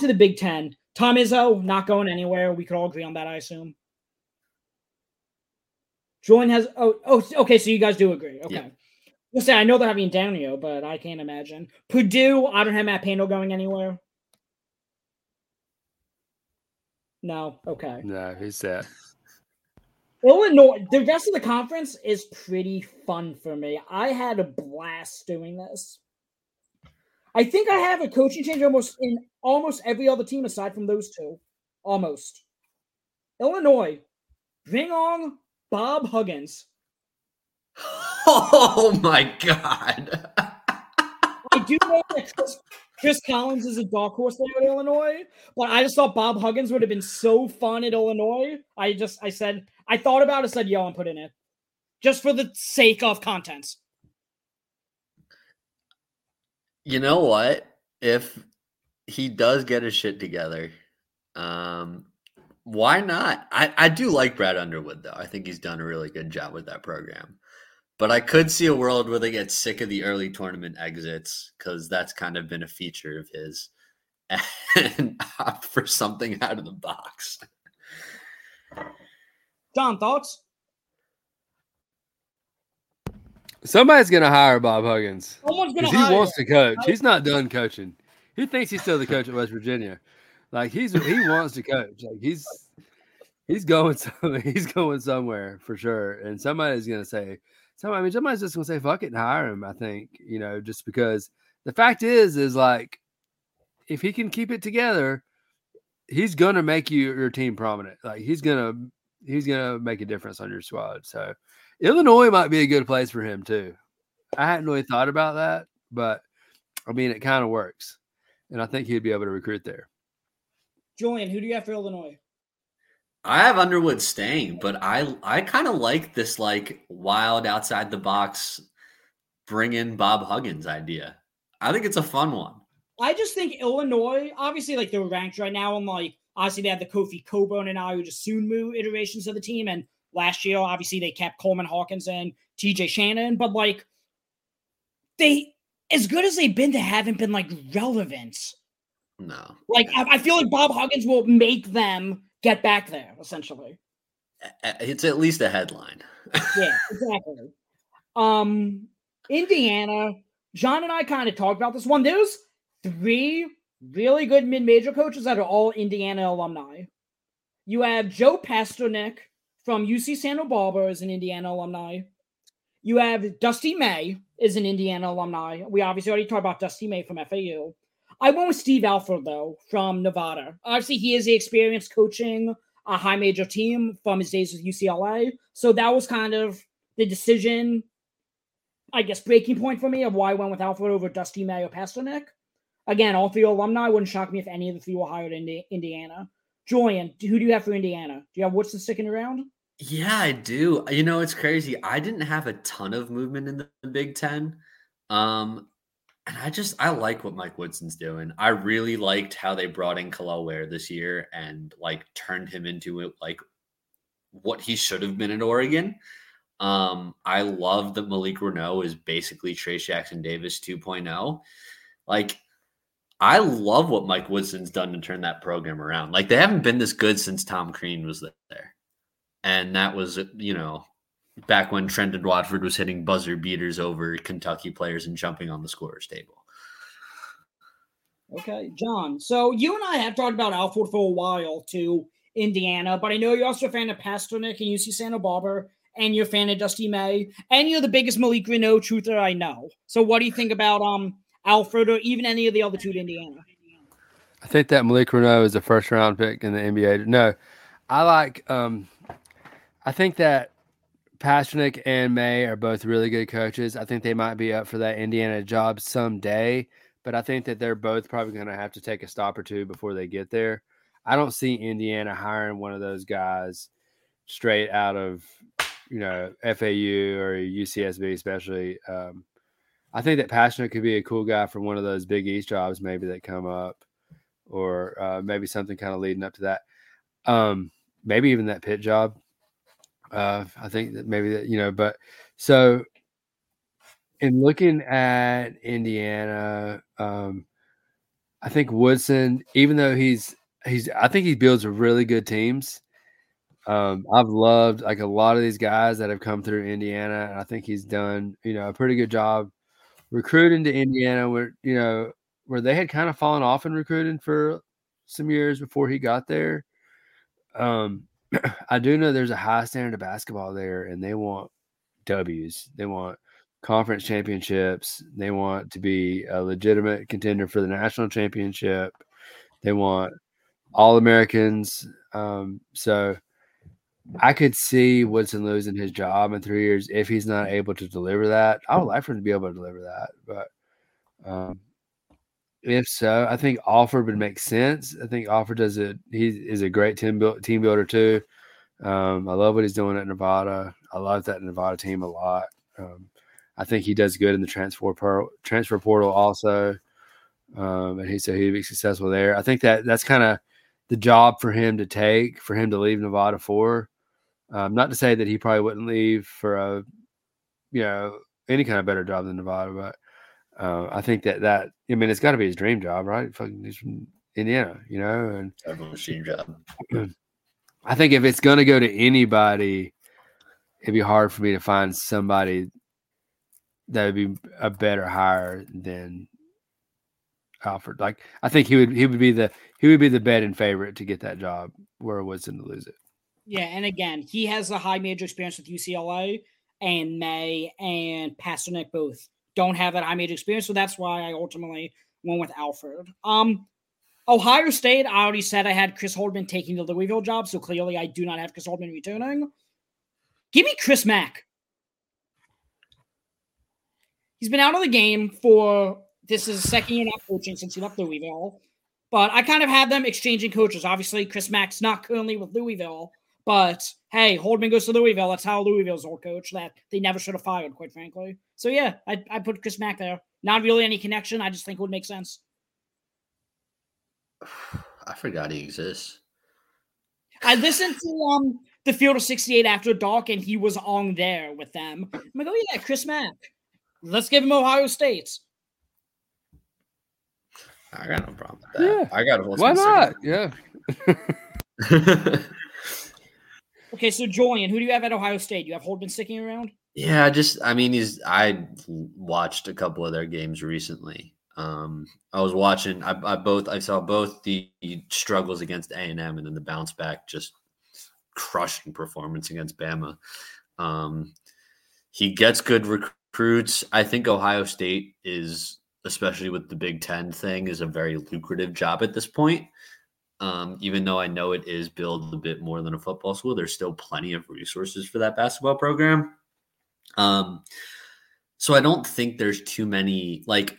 to the Big Ten. Tom Izzo not going anywhere. We could all agree on that, I assume. Julian has oh oh okay, so you guys do agree. Okay. Yeah. We'll say I know they're having Daniel, but I can't imagine. Purdue, I don't have Matt Painter going anywhere. No, okay. No, he's set. Illinois, the rest of the conference is pretty fun for me. I had a blast doing this. I think I have a coaching change almost in almost every other team aside from those two. Almost. Illinois, bring on Bob Huggins. Oh my god. I do know that Chris, Chris, Collins is a dark horse there at Illinois, but I just thought Bob Huggins would have been so fun at Illinois. I just I said I thought about it, said yo, I'm putting it. Just for the sake of content. You know what? If he does get his shit together, um, why not? I, I do like Brad Underwood though. I think he's done a really good job with that program. But I could see a world where they get sick of the early tournament exits because that's kind of been a feature of his and opt for something out of the box. John, thoughts? Somebody's going to hire Bob Huggins. Someone's going to He wants him. to coach. He's not done coaching. He thinks he's still the coach at West Virginia. Like he's he wants to coach. Like he's he's going somewhere. He's going somewhere for sure. And somebody's gonna say, somebody, I mean, somebody's just gonna say, fuck it and hire him. I think, you know, just because the fact is, is like if he can keep it together, he's gonna make you your team prominent. Like he's gonna he's gonna make a difference on your squad. So Illinois might be a good place for him too. I hadn't really thought about that, but I mean it kind of works. And I think he'd be able to recruit there. Julian, who do you have for Illinois? I have Underwood staying, but I I kind of like this like wild outside the box bring in Bob Huggins idea. I think it's a fun one. I just think Illinois, obviously, like they're ranked right now, and like obviously they have the Kofi Cockburn and Ayo Dosunmu iterations of the team, and last year obviously they kept Coleman Hawkins and TJ Shannon, but like they as good as they've been, they haven't been like relevant. No. Like I, I feel like Bob Huggins will make them get back there, essentially. It's at least a headline. yeah, exactly. Um, Indiana, John and I kind of talked about this one. There's three really good mid-major coaches that are all Indiana alumni. You have Joe Pasternack from UC Santa Barbara is an Indiana alumni. You have Dusty May is an Indiana alumni. We obviously already talked about Dusty May from FAU. I went with Steve Alford though from Nevada. Obviously, he is the experienced coaching a high major team from his days with UCLA. So that was kind of the decision, I guess, breaking point for me of why I went with Alford over Dusty May or Pasternack. Again, all three alumni wouldn't shock me if any of the three were hired in Indiana. Julian, who do you have for Indiana? Do you have what's the sticking around? Yeah, I do. You know, it's crazy. I didn't have a ton of movement in the Big Ten. Um, and I just I like what Mike Woodson's doing. I really liked how they brought in Kel'el Ware this year and like turned him into it like what he should have been in Oregon. Um, I love that Malik Reneau is basically Trayce Jackson Davis 2.0. Like, I love what Mike Woodson's done to turn that program around. Like, they haven't been this good since Tom Crean was there. And that was, you know, back when Trendon Watford was hitting buzzer beaters over Kentucky players and jumping on the scorer's table. Okay, John. So you and I have talked about Alford for a while to Indiana, but I know you're also a fan of Pasternack and UC Santa Barbara, and you're a fan of Dusty May, and you're the biggest Malik Reneau truther I know. So what do you think about um Alford or even any of the other two to Indiana? I think that Malik Reneau is a first round pick in the NBA. No, I like um I think that Pasternack and May are both really good coaches. I think they might be up for that Indiana job someday, but I think that they're both probably going to have to take a stop or two before they get there. I don't see Indiana hiring one of those guys straight out of, you know, FAU or UCSB, especially. Um, I think that Pasternack could be a cool guy for one of those Big East jobs, maybe that come up, or uh, maybe something kind of leading up to that. Um, maybe even that Pitt job. Uh, I think that maybe that you know, but so in looking at Indiana, um, I think Woodson, even though he's he's, I think he builds really good teams. Um, I've loved like a lot of these guys that have come through Indiana, and I think he's done you know a pretty good job recruiting to Indiana, where you know where they had kind of fallen off in recruiting for some years before he got there. Um, I do know there's a high standard of basketball there, and they want W's. They want conference championships. They want to be a legitimate contender for the national championship. They want all Americans. Um, so I could see Woodson losing his job in three years if he's not able to deliver that. I would like for him to be able to deliver that, but um, if so, I think Alford would make sense. I think Alford does it. He is a great team build, team builder too. Um, I love what he's doing at Nevada. I love that Nevada team a lot. Um, I think he does good in the transfer portal, transfer portal also, um, and he said he'd be successful there. I think that that's kind of the job for him to take for him to leave Nevada for. Um, not to say that he probably wouldn't leave for a, you know, any kind of better job than Nevada, but uh, I think that that I mean it's got to be his dream job, right? Fucking he's from Indiana, you know, and everyone's dream job. I think if it's going to go to anybody, it'd be hard for me to find somebody that would be a better hire than Alford. Like I think he would he would be the he would be the betting favorite to get that job where Woodson to lose it. Yeah, and again, he has a high major experience with UCLA and May and Pasternack both don't have that high major experience. So that's why I ultimately went with Alford. Um, Ohio State, I already said I had Chris Holtmann taking the Louisville job, so clearly I do not have Chris Holtmann returning. Give me Chris Mack. He's been out of the game for this is second year not coaching since he left Louisville. But I kind of had them exchanging coaches. Obviously, Chris Mack's not currently with Louisville, but hey, Holtmann goes to Louisville. That's how Louisville's old coach that they never should have fired, quite frankly. So yeah, I I put Chris Mack there. Not really any connection. I just think it would make sense. I forgot he exists. I listened to um the Field of 68 after dark, and he was on there with them. I'm like, oh yeah, Chris Mack. Let's give him Ohio State. I got no problem with that. Yeah. I got Why not? Yeah. Okay, so Julian, who do you have at Ohio State? You have Holtmann sticking around? Yeah, I just I mean, he's I watched a couple of their games recently. Um, I was watching. I, I both I saw both the struggles against A and M, and then the bounce back, just crushing performance against Bama. Um, he gets good recruits. I think Ohio State is, especially with the Big Ten thing, is a very lucrative job at this point. Um, even though I know it is billed a bit more than a football school, there's still plenty of resources for that basketball program. Um, so I don't think there's too many, like,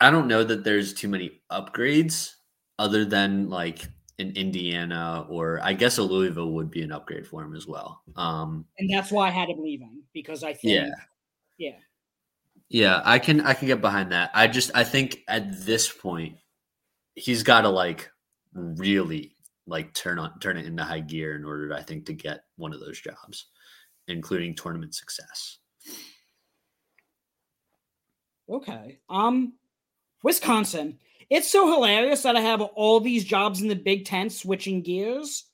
I don't know that there's too many upgrades other than like in Indiana or I guess a Louisville would be an upgrade for him as well. Um, and that's why I had him leaving because I think, yeah, yeah, yeah, I can I can get behind that. I just I think at this point he's got to like really like turn on turn it into high gear in order, I think, to get one of those jobs, including tournament success. Okay. Um, Wisconsin. It's so hilarious that I have all these jobs in the Big Ten switching gears,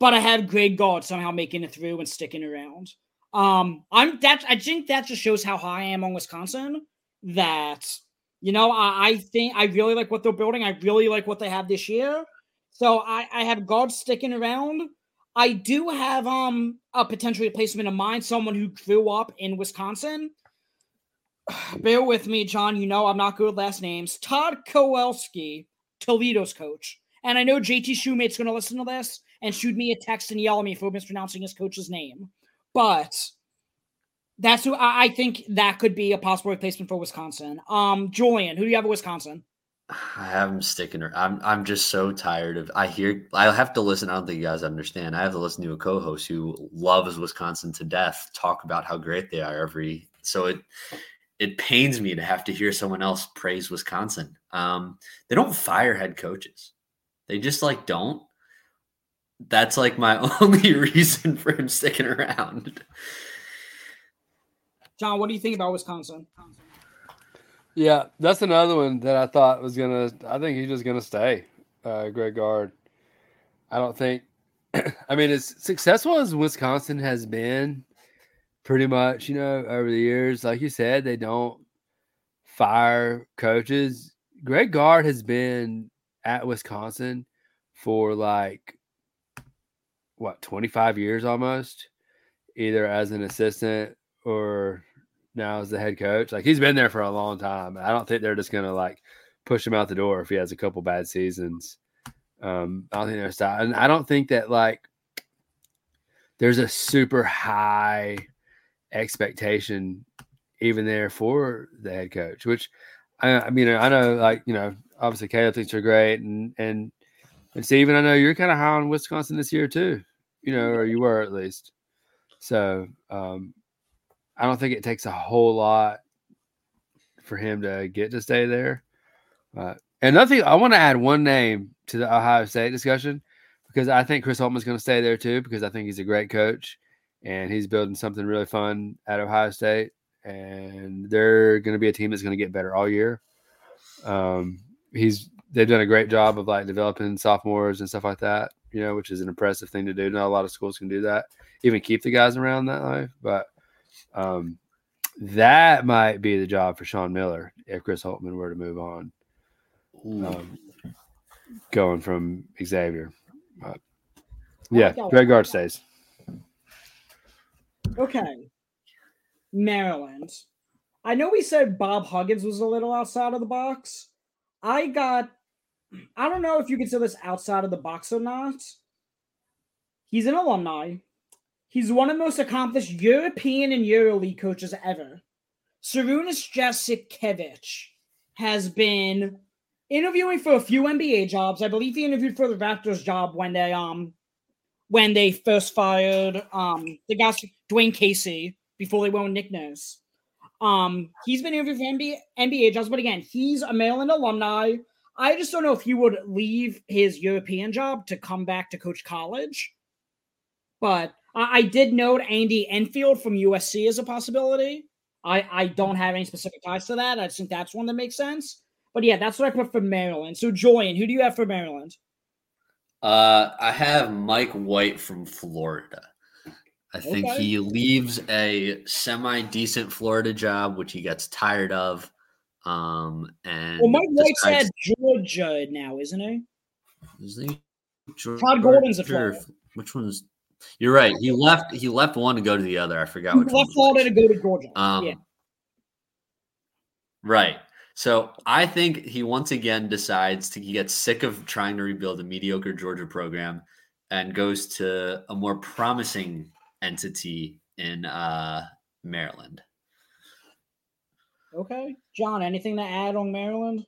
but I have Greg Gard somehow making it through and sticking around. Um, I'm that I think that just shows how high I am on Wisconsin. That you know, I, I think I really like what they're building. I really like what they have this year. So I, I have Gard sticking around. I do have um a potential replacement in mind, someone who grew up in Wisconsin. Bear with me, John. You know I'm not good with last names. Todd Kowalski, Toledo's coach. And I know JT Shoemate's going to listen to this and shoot me a text and yell at me for mispronouncing his coach's name. But that's who I, I think that could be a possible replacement for Wisconsin. Um, Julian, who do you have at Wisconsin? I have him sticking. I'm I'm just so tired of. I hear. I have to listen. I don't think you guys understand. I have to listen to a co-host who loves Wisconsin to death talk about how great they are every. So it it pains me to have to hear someone else praise Wisconsin. Um, they don't fire head coaches. They just like don't. That's like my only reason for him sticking around. John, what do you think about Wisconsin? Yeah, that's another one that I thought was gonna. I think he's just gonna stay. Uh, Greg Gard. I don't think. I mean, as successful as Wisconsin has been, pretty much, you know, over the years, like you said, they don't fire coaches. Greg Gard has been at Wisconsin for like what 25 years almost, either as an assistant or now as the head coach. Like he's been there for a long time. I don't think they're just gonna like push him out the door if he has a couple bad seasons. Um, I don't think they're style, and I don't think that like there's a super high expectation even there for the head coach. Which I, I mean, I know like you know obviously Caleb thinks you're great, and and and Steven, I know you're kind of high on Wisconsin this year too. You know, or you were at least. So um, I don't think it takes a whole lot for him to get to stay there. Uh, and nothing. I want to add one name to the Ohio State discussion because I think Chris Holtmann's going to stay there too because I think he's a great coach and he's building something really fun at Ohio State. And they're going to be a team that's going to get better all year. Um, he's they've done a great job of like developing sophomores and stuff like that, you know, which is an impressive thing to do. Not a lot of schools can do that, even keep the guys around that life. But um, that might be the job for Sean Miller if Chris Holtmann were to move on, um, going from Xavier. But, yeah, Greg Gard stays. Okay, Maryland. I know we said Bob Huggins was a little outside of the box. I got, I don't know if you consider this outside of the box or not. He's an alumni. He's one of the most accomplished European and EuroLeague coaches ever. Sarunas Jasikevich has been interviewing for a few NBA jobs. I believe he interviewed for the Raptors job when they um when they first fired um the guy Dwane Casey before they went with Nick Nurse. Um, he's been interviewing for NBA, NBA jobs, but again, he's a Maryland alumni. I just don't know if he would leave his European job to come back to coach college. But I, I did note Andy Enfield from USC as a possibility. I, I don't have any specific ties to that. I think that's one that makes sense. But yeah, that's what I put for Maryland. So Julian, who do you have for Maryland? Uh, I have Mike White from Florida. I think okay. he leaves a semi decent Florida job, which he gets tired of. Um, and well, Mike White's at Georgia now, isn't he? Is he? Georgia, Todd Golden's a Florida. Which one's? You're right. He left. He left one to go to the other. I forgot he which left Florida to go to Georgia. Um, yeah. Right. So I think he once again decides to he gets sick of trying to rebuild a mediocre Georgia program and goes to a more promising entity in uh, Maryland. Okay. John, anything to add on Maryland?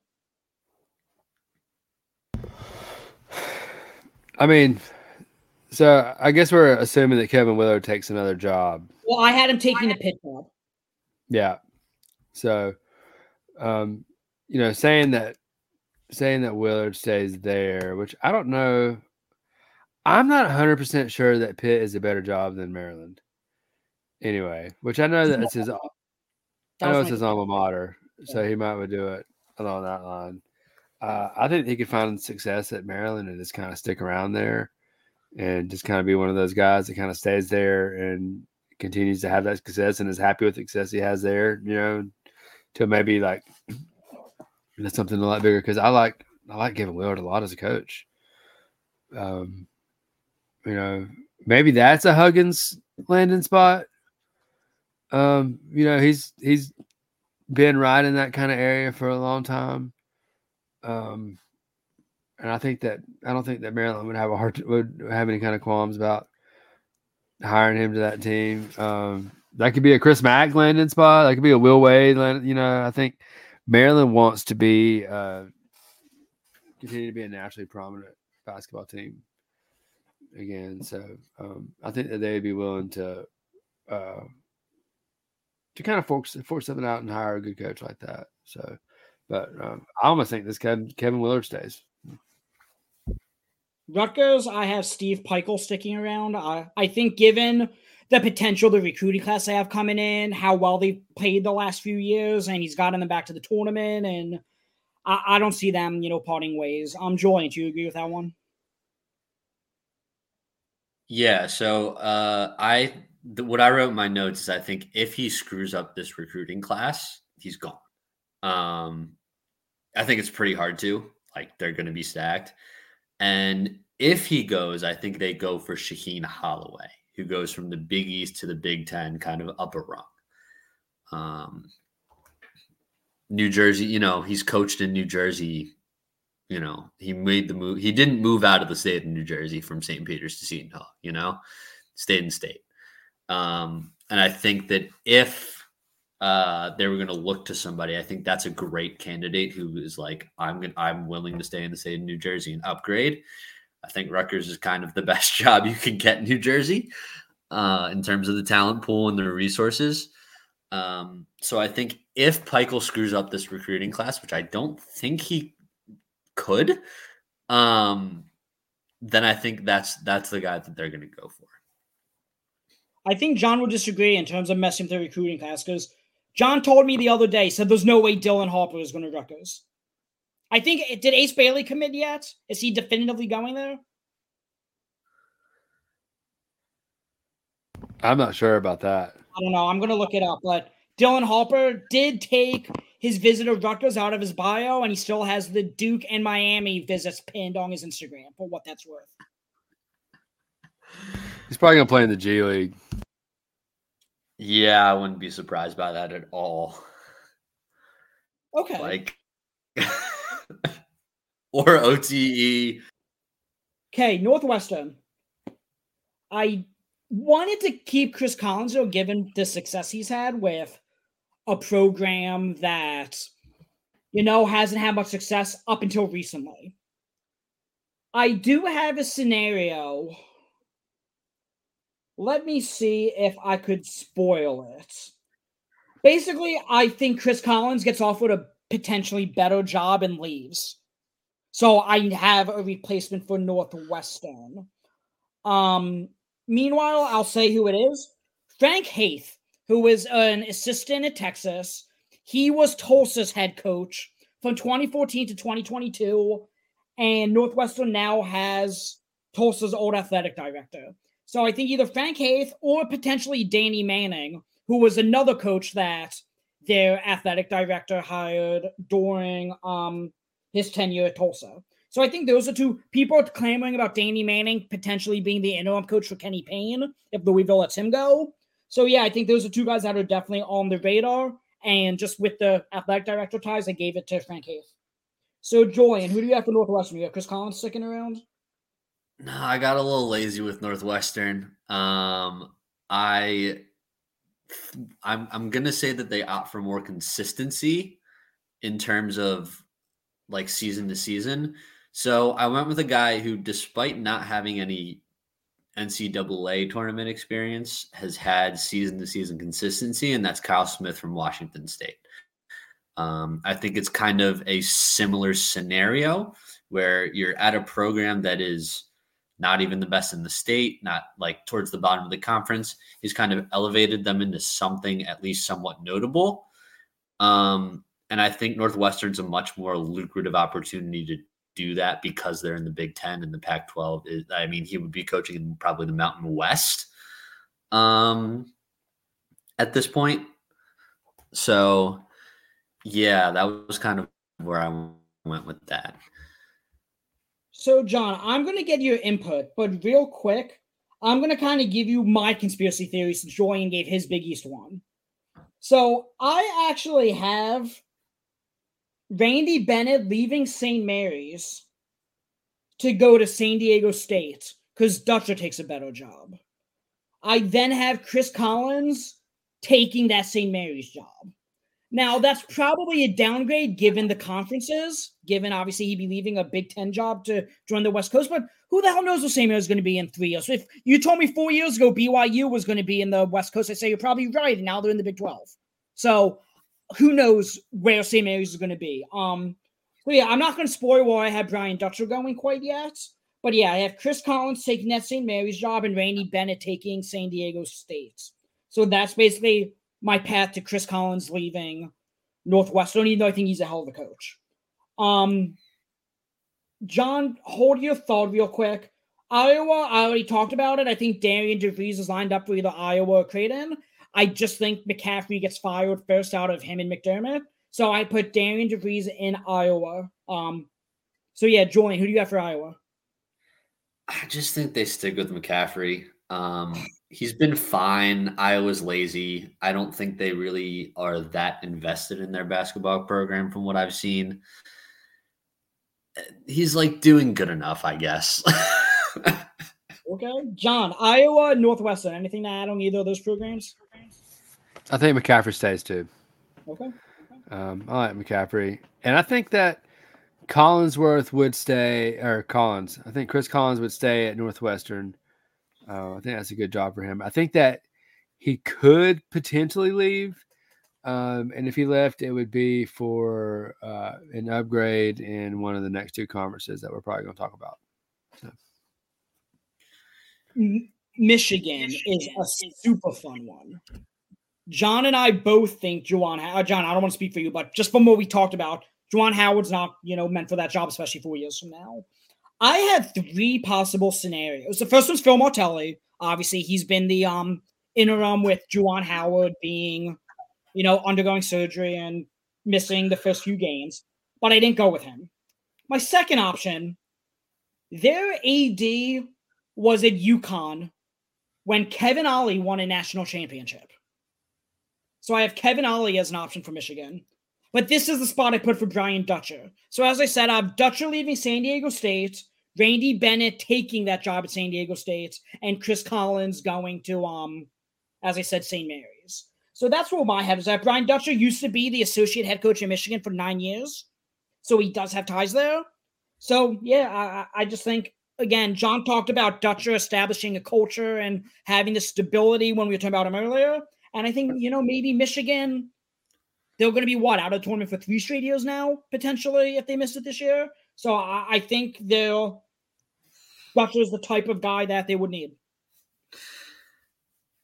I mean, so I guess we're assuming that Kevin Willard takes another job. Well, I had him taking the Pitt job. Yeah. So, um, you know, saying that saying that Willard stays there, which I don't know. I'm not 100% sure that Pitt is a better job than Maryland. Anyway, which I know that it's his I know it's his alma mater, so he might would do it along that line. Uh, I think he could find success at Maryland and just kind of stick around there and just kind of be one of those guys that kind of stays there and continues to have that success and is happy with the success he has there, you know, to maybe like that's something a lot bigger. Cause I like, I like Kevin Willard a lot as a coach. Um, you know, maybe that's a Huggins landing spot. Um, you know, he's he's been right in that kind of area for a long time. Um, and I think that I don't think that Maryland would have a hard would have any kind of qualms about hiring him to that team. Um, that could be a Chris Mack landing spot. That could be a Will Wade. Landing, you know, I think Maryland wants to be uh, continue to be a nationally prominent basketball team again. So um, I think that they'd be willing to uh, to kind of force force something out and hire a good coach like that. So, but um, I almost think this Kevin, Kevin Willard stays. Rutgers, I have Steve Pikiell sticking around. I, I think given the potential, the recruiting class they have coming in, how well they've played the last few years, and he's gotten them back to the tournament. And I, I don't see them, you know, parting ways. I'm um, Julian, do you agree with that one? Yeah. So uh, I the, what I wrote in my notes is I think if he screws up this recruiting class, he's gone. Um, I think it's pretty hard to. Like they're going to be stacked, and if he goes, I think they go for Shaheen Holloway, who goes from the Big East to the Big Ten, kind of upper rung. Um, New Jersey, you know, he's coached in New Jersey. You know, he made the move. He didn't move out of the state of New Jersey from St. Peter's to Seton Hall. You know, stayed in state. Um, and I think that if uh, they were going to look to somebody, I think that's a great candidate who is like, I'm going I'm willing to stay in the state of New Jersey and upgrade. I think Rutgers is kind of the best job you can get in New Jersey uh, in terms of the talent pool and the resources. Um, so I think if Pikiell screws up this recruiting class, which I don't think he could, um, then I think that's that's the guy that they're going to go for. I think John would disagree in terms of messing with the recruiting class because John told me the other day said there's no way Dylan Harper is going to Rutgers. I think did Ace Bailey commit yet? Is he definitively going there? I'm not sure about that. I don't know. I'm going to look it up, but Dylan Harper did take his visit to Rutgers out of his bio, and he still has the Duke and Miami visits pinned on his Instagram for what that's worth. He's probably gonna play in the G League. Yeah, I wouldn't be surprised by that at all. Okay. Like or OTE. Okay, Northwestern. I wanted to keep Chris Collins though, given the success he's had with a program that you know hasn't had much success up until recently. I do have a scenario let me see if I could spoil it. Basically, I think Chris Collins gets offered a potentially better job and leaves. So I have a replacement for Northwestern. Um, meanwhile, I'll say who it is. Frank Haith, who is an assistant at Texas. He was Tulsa's head coach from 2014 to 2022, and Northwestern now has Tulsa's old athletic director. So I think either Frank Haith or potentially Danny Manning, who was another coach that their athletic director hired during um, his tenure at Tulsa. So I think those are two people are clamoring about Danny Manning potentially being the interim coach for Kenny Payne if Louisville lets him go. So yeah, I think those are two guys that are definitely on the radar. And just with the athletic director ties, I gave it to Frank Haith. So Julian, who do you have for Northwestern? You have Chris Collins sticking around? No, I got a little lazy with Northwestern. Um, I I'm I'm gonna say that they opt for more consistency in terms of like season to season. So I went with a guy who, despite not having any NCAA tournament experience, has had season to season consistency, and that's Kyle Smith from Washington State. Um, I think it's kind of a similar scenario where you're at a program that is not even the best in the state, not like towards the bottom of the conference. He's kind of elevated them into something at least somewhat notable. Um, and I think Northwestern's a much more lucrative opportunity to do that because they're in the Big Ten and the Pac 12. I mean, he would be coaching in probably the Mountain West um, at this point. So, yeah, that was kind of where I went with that. So, John, I'm going to get your input, but real quick, I'm going to kind of give you my conspiracy theory since Julian gave his Big East one. So, I actually have Randy Bennett leaving St. Mary's to go to San Diego State because Dutcher takes a better job. I then have Chris Collins taking that St. Mary's job. Now, that's probably a downgrade given the conferences, given obviously he'd be leaving a Big Ten job to join the West Coast. But who the hell knows what Samuel is going to be in three years? If you told me four years ago BYU was going to be in the West Coast, I say you're probably right. And now they're in the Big 12. So who knows where. Mary's is going to be. Um, so yeah, I'm not going to spoil where I had Brian Dutcher going quite yet. But yeah, I have Chris Collins taking that St. Mary's job and Randy Bennett taking San Diego State. So that's basically my path to Chris Collins leaving Northwestern, even though I think he's a hell of a coach. Um, John, hold your thought real quick. Iowa, I already talked about it. I think Darian DeVries is lined up for either Iowa or Creighton. I just think McCaffery gets fired first out of him and McDermott. So I put Darian DeVries in Iowa. Um, so yeah, Julian, who do you have for Iowa? I just think they stick with McCaffery. Um, he's been fine. Iowa's lazy. I don't think they really are that invested in their basketball program from what I've seen. He's like doing good enough, I guess. okay. John, Iowa, Northwestern. Anything to add on either of those programs? I think McCaffery stays too. Okay. Um, I like McCaffery. And I think that Collinsworth would stay, or Collins. I think Chris Collins would stay at Northwestern. Uh, I think that's a good job for him. I think that he could potentially leave. Um, and if he left, it would be for uh, an upgrade in one of the next two conferences that we're probably going to talk about. So. Michigan is a super fun one. John and I both think Juwan. Uh, John, I don't want to speak for you, but just from what we talked about, Juwan Howard's not, you know, meant for that job, especially four years from now. I had three possible scenarios. The first one's Phil Martelli. Obviously, he's been the um interim with Juwan Howard being, you know, undergoing surgery and missing the first few games, but I didn't go with him. My second option, their AD was at UConn when Kevin Ollie won a national championship. So I have Kevin Ollie as an option for Michigan. But this is the spot I put for Brian Dutcher. So as I said, I have Dutcher leaving San Diego State, Randy Bennett taking that job at San Diego State, and Chris Collins going to um, as I said, St. Mary's. So that's where my head is at. Brian Dutcher used to be the associate head coach in Michigan for nine years. So he does have ties there. So yeah, I, I just think again, John talked about Dutcher establishing a culture and having the stability when we were talking about him earlier. And I think, you know, maybe Michigan, they're going to be what out of tournament for three straight years now, potentially, if they miss it this year. So I, I think they'll Dutcher is the type of guy that they would need.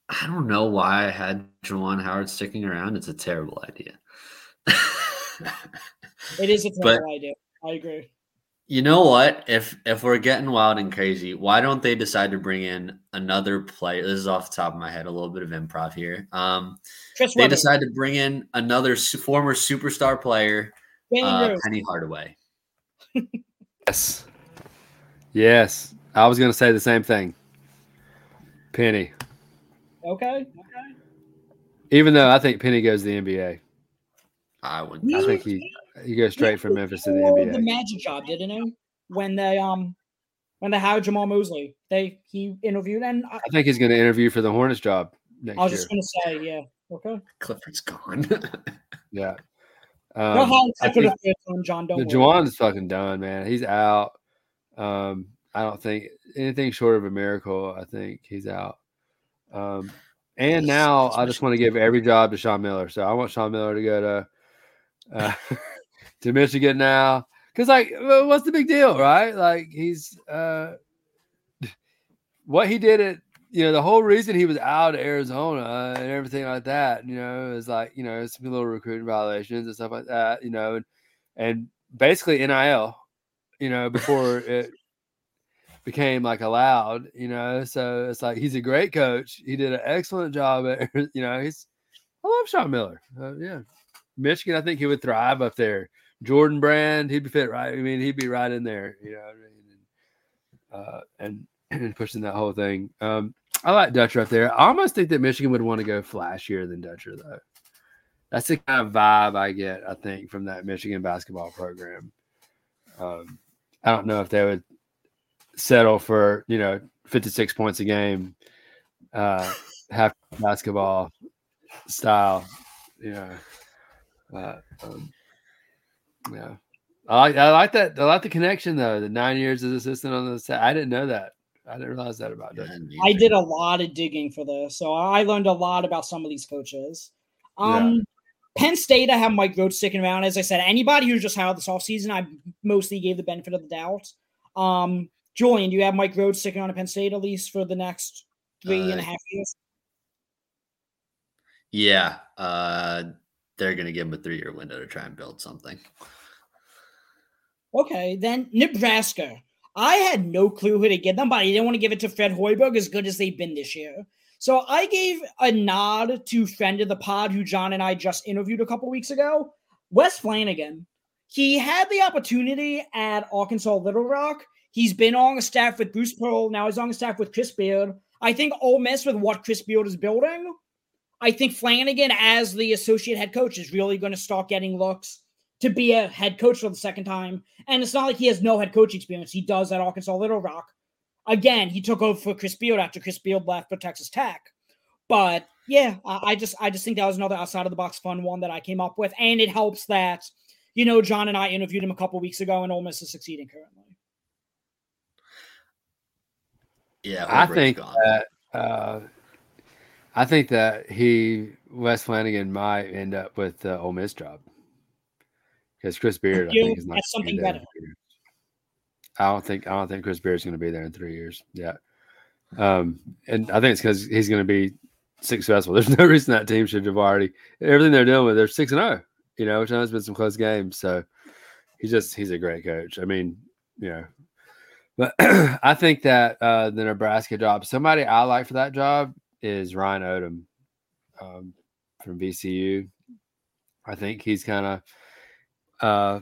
I don't know why I had Juwan Howard sticking around. It's a terrible idea. it is a terrible but, idea. I agree. You know what? If if we're getting wild and crazy, why don't they decide to bring in another player? This is off the top of my head, a little bit of improv here. Um, Chris they Webber. decide to bring in another su- former superstar player, uh, Penny Hardaway. yes, yes. I was going to say the same thing. Penny. Okay. Okay. Even though I think Penny goes to the NBA. I would. I think he he goes straight from Memphis to the NBA. The Magic job, didn't he? When they um when they hired Jamahl Mosley, they he interviewed and I, I think he's going to interview for the Hornets job next I was year. just going to say, yeah, okay. Clifford's gone. yeah. Um, no, I think John, don't the Juwan's fucking done, man. He's out. Um, I don't think anything short of a miracle. I think he's out. Um, and now I just want to give every job to Sean Miller. So I want Sean Miller to go to uh, to Michigan now. Because like, what's the big deal, right? Like he's uh, what he did it. You know, the whole reason he was out of Arizona and everything like that. You know, is like you know some little recruiting violations and stuff like that. You know, and and basically NIL. You know, before it became like allowed, you know. So it's like he's a great coach. He did an excellent job at, you know, he's I love Sean Miller. Uh, yeah. Michigan, I think he would thrive up there. Jordan Brand, he'd be fit right. I mean, he'd be right in there, you know, uh, and, and pushing that whole thing. Um, I like Dutcher up there. I almost think that Michigan would want to go flashier than Dutcher, though. That's the kind of vibe I get, I think, from that Michigan basketball program. Um, I don't know if they would settle for you know 56 points a game, uh, half basketball style. You know, uh, um, yeah. I like I like that. I like the connection though. The nine years as assistant on the set. I didn't know that. I didn't realize that about that. I did a lot of digging for this, so I learned a lot about some of these coaches. Um, yeah. Penn State, I have Mike Rhoades sticking around. As I said, anybody who just hired this offseason, I mostly gave the benefit of the doubt. Um, Julian, do you have Mike Rhoades sticking on a Penn State at least for the next three uh, and a uh, half years? Yeah, uh, they're going to give him a three-year window to try and build something. Okay, then Nebraska. I had no clue who to give them, but I didn't want to give it to Fred Hoiberg as good as they've been this year. So I gave a nod to friend of the pod who John and I just interviewed a couple weeks ago, Wes Flanigan. He had the opportunity at Arkansas Little Rock. He's been on a staff with Bruce Pearl. Now he's on a staff with Chris Beard. I think Ole Miss with what Chris Beard is building. I think Flanigan, as the associate head coach is really going to start getting looks to be a head coach for the second time. And it's not like he has no head coach experience. He does at Arkansas Little Rock. Again, he took over for Chris Beard after Chris Beard left for Texas Tech. But yeah, I just I just think that was another outside of the box fun one that I came up with, and it helps that you know John and I interviewed him a couple weeks ago, and Ole Miss is succeeding currently. Yeah, I think that uh, I think that he Wes Flanigan might end up with the Ole Miss job because Chris Beard, I think, is not something better. I don't think I don't think Chris Beard is going to be there in three years. Yeah, um, and I think it's because he's going to be successful. There's no reason that team should have already everything they're doing with. They're six and zero. Oh, you know, which has been some close games. So he's just he's a great coach. I mean, you know, but I think that uh, the Nebraska job, somebody I like for that job is Ryan Odom um, from VCU. I think he's kind of uh,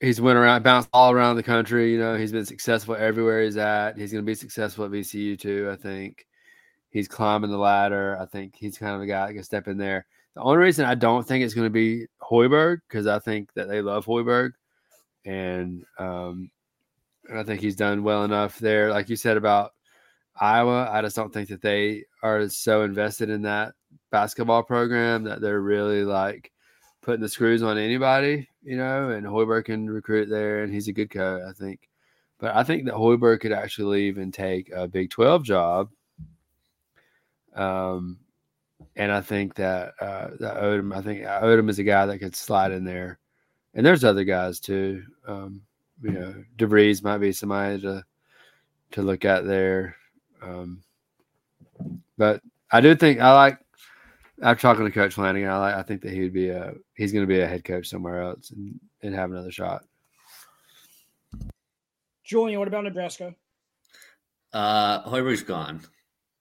he's went around, bounced all around the country. You know, he's been successful everywhere he's at. He's going to be successful at VCU too. I think he's climbing the ladder. I think he's kind of the guy that can step in there. The only reason I don't think it's going to be Hoiberg because I think that they love Hoiberg, and um, I think he's done well enough there. Like you said about Iowa, I just don't think that they are so invested in that basketball program that they're really like putting the screws on anybody, you know. And Hoiberg can recruit there, and he's a good coach, I think. But I think that Hoiberg could actually even take a Big Twelve job. Um, and I think that uh, that Odom, I think Odom is a guy that could slide in there, and there's other guys too. Um, you know, DeVries might be somebody to to look at there. Um, but I do think I like after talking to Coach Flanigan, I like I think that he would be a he's going to be a head coach somewhere else and, and have another shot. Julian, what about Nebraska? Uh, Hoiberg's gone.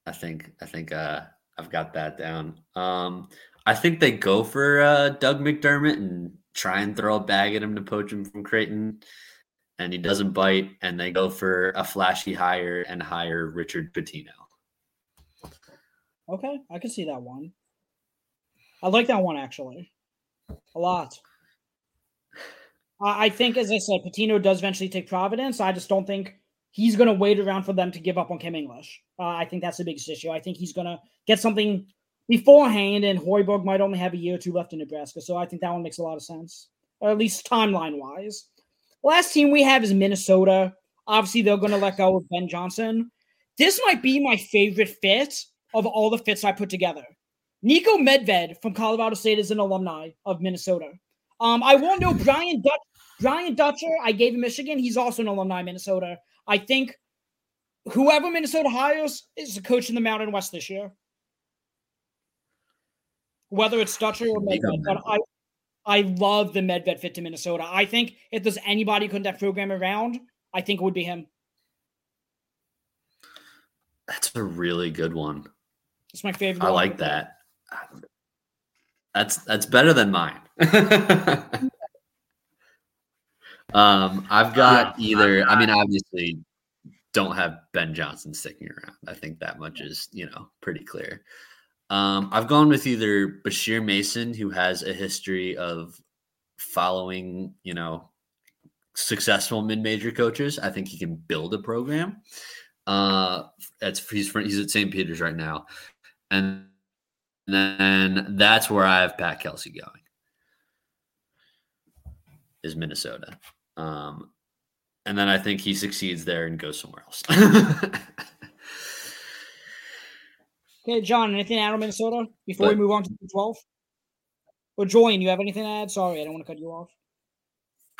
I think I think uh, I've got that down. Um, I think they go for uh, Doug McDermott and try and throw a bag at him to poach him from Creighton and he doesn't bite, and they go for a flashy hire and hire Richard Pitino. Okay, I can see that one. I like that one actually, a lot. I think, as I said, Pitino does eventually take Providence. I just don't think he's going to wait around for them to give up on Kim English. Uh, I think that's the biggest issue. I think he's going to get something beforehand, and Hoiberg might only have a year or two left in Nebraska. So I think that one makes a lot of sense, or at least timeline wise. Last team we have is Minnesota. Obviously, they're going to let go of Ben Johnson. This might be my favorite fit of all the fits I put together. Niko Medved from Colorado State is an alumni of Minnesota. Um, I won't know Brian Dutch, Brian Dutcher. I gave him Michigan. He's also an alumni of Minnesota. I think whoever Minnesota hires is a coach in the Mountain West this year. Whether it's Dutcher or Medved, but I, I love the Medved fit to Minnesota. I think if there's anybody who could that program around, I think it would be him. That's a really good one. It's my favorite. I like that. That's that's better than mine. um, I've got either. I mean, obviously, don't have Ben Johnson sticking around. I think that much is you know pretty clear. Um, I've gone with either Bashir Mason, who has a history of following, you know, successful mid-major coaches. I think he can build a program. Uh, that's he's he's at St. Peter's right now, and then that's where I have Pat Kelsey going. Is Minnesota, um, and then I think he succeeds there and goes somewhere else. Okay, John, anything out of Minnesota before but, we move on to the 12? Or Julian, you have anything to add? Sorry, I don't want to cut you off.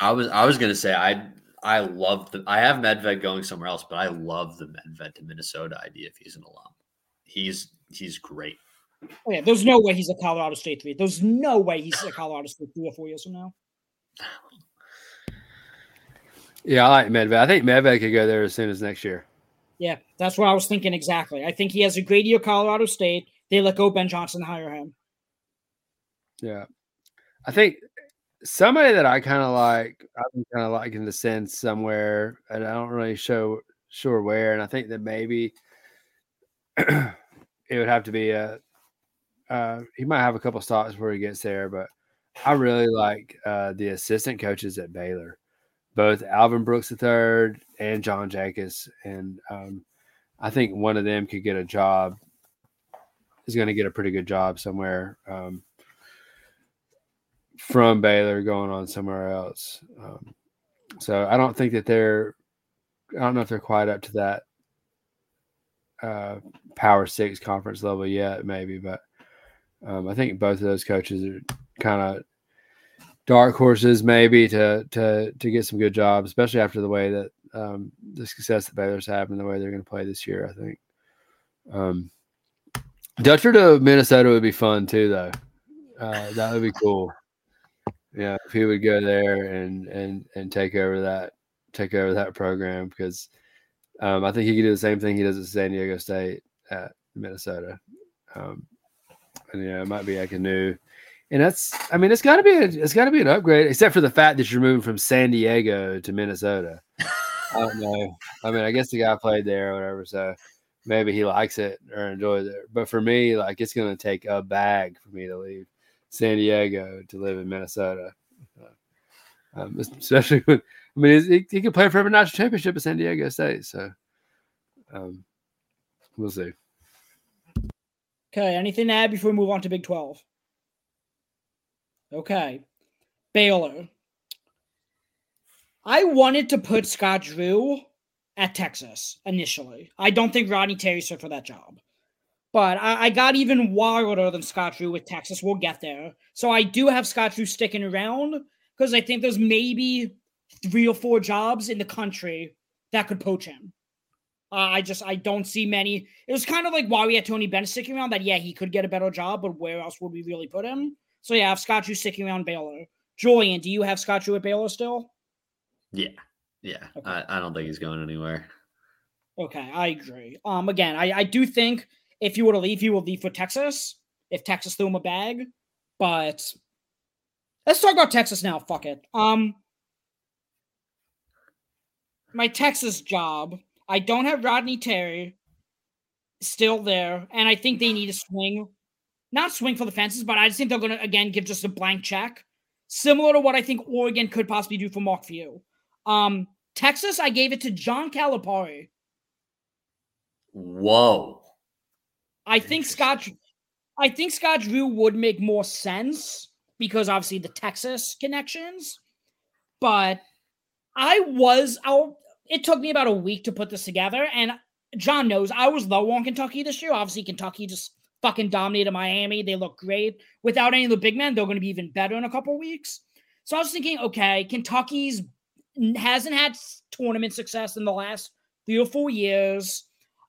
I was I was gonna say I I love the. I have Medved going somewhere else, but I love the Medved to Minnesota idea if he's an alum. He's he's great. Oh, yeah, there's no way he's a Colorado State three. There's no way he's a Colorado State three or four years from now. Yeah, I like Medved. I think Medved could go there as soon as next year. Yeah, that's what I was thinking exactly. I think he has a great year Colorado State. They let go Ben Johnson hire him. Yeah. I think somebody that I kind of like, I'm kind of liking the sense somewhere, and I don't really show sure where. And I think that maybe it would have to be a. Uh, he might have a couple stops where he gets there, but I really like uh, the assistant coaches at Baylor, both Alvin Brooks III and John Jacobs, and um, I think one of them could get a job. Is going to get a pretty good job somewhere. Um, from Baylor going on somewhere else. Um, so I don't think that they're, I don't know if they're quite up to that uh, Power Six conference level yet, maybe, but um, I think both of those coaches are kind of dark horses, maybe to to to get some good jobs, especially after the way that um, the success that Baylor's having, the way they're going to play this year. I think. Um, Dutcher to Minnesota would be fun too, though. Uh, that would be cool. Yeah, if he would go there and and and take over that take over that program because um, I think he could do the same thing he does at San Diego State at Minnesota. Um, and yeah, it might be like a new, and that's I mean it's got to be a, it's got to be an upgrade, except for the fact that you're moving from San Diego to Minnesota. I don't know. I mean, I guess the guy played there or whatever, so maybe he likes it or enjoys it. But for me, like it's going to take a bag for me to leave San Diego to live in Minnesota. Um, especially when I mean he, could play for a national championship at San Diego State, so um, we'll see. Okay, anything to add before we move on to Big Twelve? Okay, Baylor. I wanted to put Scott Drew at Texas initially. I don't think Rodney Terry's fit for that job. But I, I, got even wilder than Scott Drew with Texas. We'll get there. So I do have Scott Drew sticking around because I think there's maybe three or four jobs in the country that could poach him. Uh, I just I don't see many. It was kind of like why we had Tony Bennett sticking around. That yeah, he could get a better job, but where else would we really put him? So yeah, I have sticking around Baylor. Julian, do you have Scott Drew at Baylor still? Yeah, yeah. Okay. I, I don't think he's going anywhere. Okay, I agree. Um, again, I I do think if you were to leave, he would leave for Texas if Texas threw him a bag. But let's talk about Texas now. Fuck it. Um, my Texas job. I don't have Rodney Terry still there, and I think they need a swing, not swing for the fences, but I just think they're going to again give just a blank check, similar to what I think Oregon could possibly do for Mark Few. Um, Texas, I gave it to John Calipari. Whoa. I think Scott I think Scott Drew would make more sense because obviously the Texas connections. But I was out it took me about a week to put this together and John knows I was low on Kentucky this year. Obviously Kentucky just fucking dominated Miami. They look great. Without any of the big men, they're going to be even better in a couple weeks. So I was thinking, okay, Kentucky's hasn't had tournament success in the last three or four years.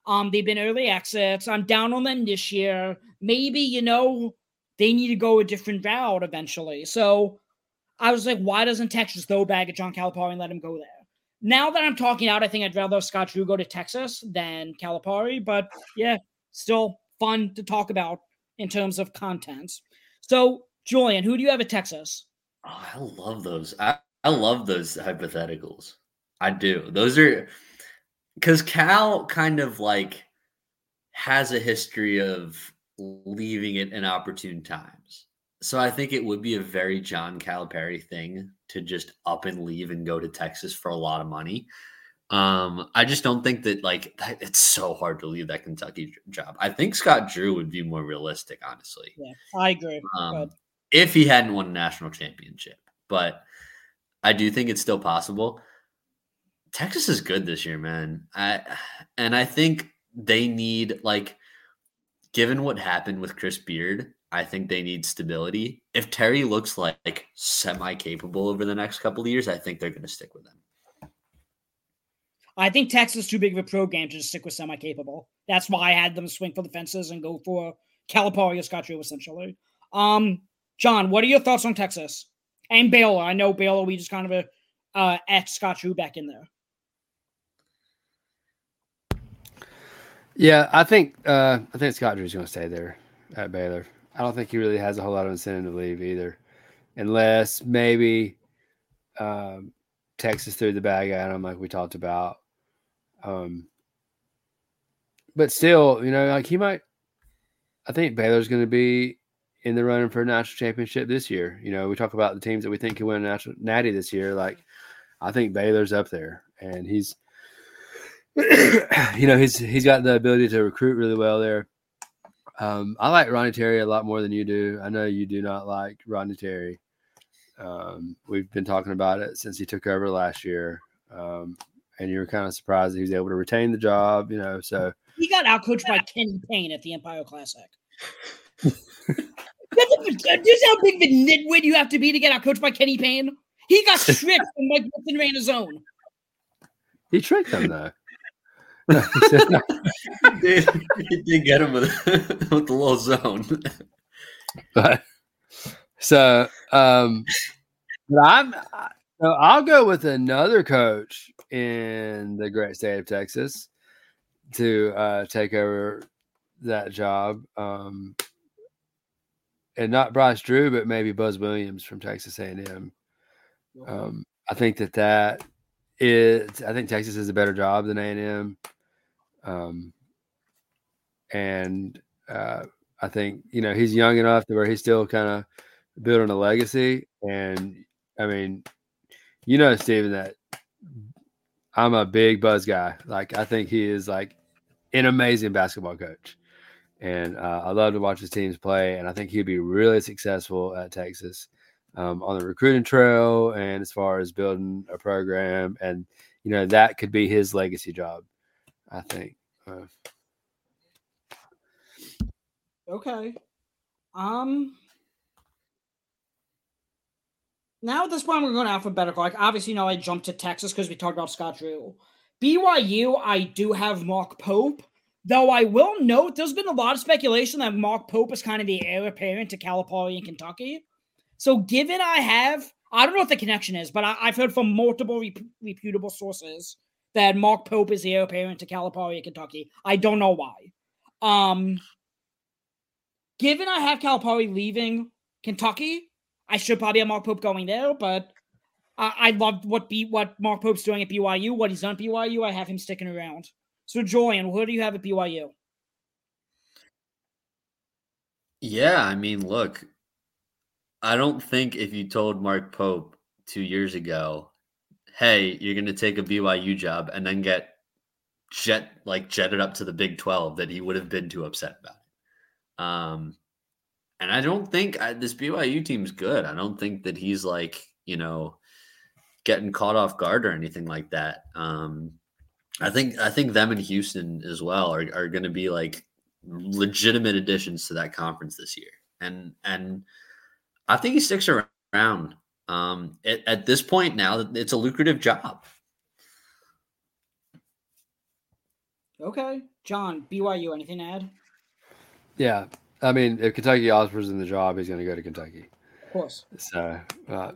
Um, they've been early exits. I'm down on them this year. Maybe, you know, they need to go a different route eventually. So I was like, why doesn't Texas throw bag at John Calipari and let him go there? Now that I'm talking out, I think I'd rather Scott Drew go to Texas than Calipari. But yeah, still fun to talk about in terms of content. So, Julian, who do you have at Texas? Oh, I love those. I, I love those hypotheticals. I do. Those are because Cal kind of like has a history of leaving it in opportune times. So I think it would be a very John Calipari thing to just up and leave and go to Texas for a lot of money. Um, I just don't think that like that, it's so hard to leave that Kentucky job. I think Scott Drew would be more realistic, honestly. Yeah, I agree. Um, if he hadn't won a national championship, but I do think it's still possible. Texas is good this year, man. I and I think they need like given what happened with Chris Beard, I think they need stability. If Terry looks like, like semi capable over the next couple of years, I think they're going to stick with him. I think Texas is too big of a program to just stick with semi capable. That's why I had them swing for the fences and go for Calipari or Scott Drew, essentially. Um, John, what are your thoughts on Texas and Baylor? I know Baylor, we just kind of uh, at Scott Drew back in there. Yeah, I think uh, I think Scott Drew's going to stay there at Baylor. I don't think he really has a whole lot of incentive to leave either, unless maybe um, Texas threw the bag at him, like we talked about. Um, but still, you know, like he might. I think Baylor's going to be in the running for a national championship this year. You know, we talk about the teams that we think can win a national natty this year. Like, I think Baylor's up there, and he's you know, he's he's got the ability to recruit really well there. Um, I like Ronnie Terry a lot more than you do. I know you do not like Ronnie Terry. Um, we've been talking about it since he took over last year, um, and you were kind of surprised that he was able to retain the job. You know, so he got outcoached by Kenny Payne at the Empire Classic. this is how big of a nitwit you have to be to get outcoached by Kenny Payne. He got tricked when Mike Woodson ran his own. He tricked him though he, did, he did get him with, with the little zone. but so um but I'm so I'll go with another coach in the great state of Texas to uh take over that job. Um and not Bryce Drew, but maybe Buzz Williams from Texas A&M. Um, I think that that is. I think Texas is a better job than A&M. Um, and uh, I think you know he's young enough to where he's still kind of building a legacy. And I mean, you know, Steven, that I'm a big Buzz guy. Like I think he is like an amazing basketball coach, and uh, I love to watch his teams play. And I think he'd be really successful at Texas um, on the recruiting trail and as far as building a program. And you know that could be his legacy job. I think. Uh, okay. Um. Now at this point, we're going alphabetical. Like obviously, you know, I jumped to Texas because we talked about Scott Drew. BYU, I do have Mark Pope. Though I will note, there's been a lot of speculation that Mark Pope is kind of the heir apparent to Calipari in Kentucky. So, given I have, I don't know what the connection is, but I, have heard from multiple rep- reputable sources that Mark Pope is the heir apparent to Calipari in Kentucky. I don't know why. Um, given I have Calipari leaving Kentucky, I should probably have Mark Pope going there, but I, I love what what Mark Pope's doing at BYU, what he's done at BYU. I have him sticking around. So, Julian, who do you have at BYU? Yeah, I mean, look, I don't think if you told Mark Pope two years ago hey, you're going to take a BYU job and then get jet like jetted up to the Big 12 that he would have been too upset about. Um, and I don't think I, this BYU team's good. I don't think that he's like, you know, getting caught off guard or anything like that. Um, I think I think them and Houston as well are, are going to be like legitimate additions to that conference this year. And and I think he sticks around. Um, at, at this point now, it's a lucrative job. Okay, John, BYU, anything to add? Yeah, I mean, if Kentucky offers him the job, he's going to go to Kentucky. Of course. So, uh,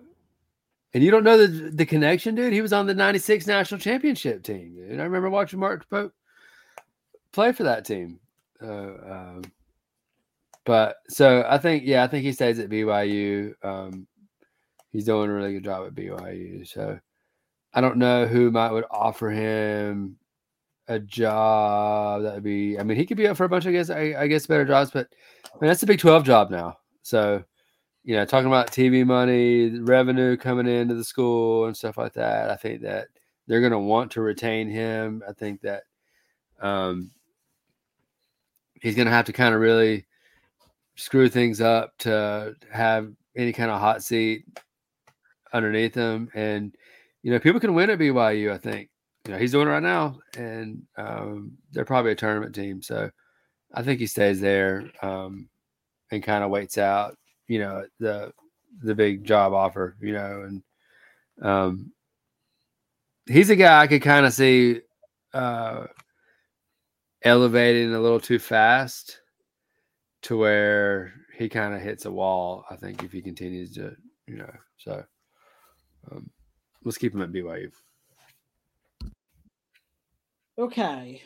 and you don't know the the connection, dude. He was on the '96 national championship team, dude. I remember watching Mark Pope play for that team. Uh, um, but so I think, yeah, I think he stays at BYU. Um, he's doing a really good job at BYU. So I don't know who might would offer him a job that would be. I mean, he could be up for a bunch of, I guess, I, I guess, better jobs. But I mean, that's a Big Twelve job now. So you know, talking about TV money, revenue coming into the school and stuff like that. I think that they're going to want to retain him. I think that um, he's going to have to kind of really screw things up to have any kind of hot seat underneath him. And, you know, people can win at BYU, I think. You know, he's doing it right now. And um, they're probably a tournament team. So I think he stays there um, and kind of waits out, you know, the the big job offer, you know, and um, he's a guy I could kind of see uh, elevating a little too fast to where he kind of hits a wall. I think if he continues to, you know, so um, let's keep him at BYU. Okay,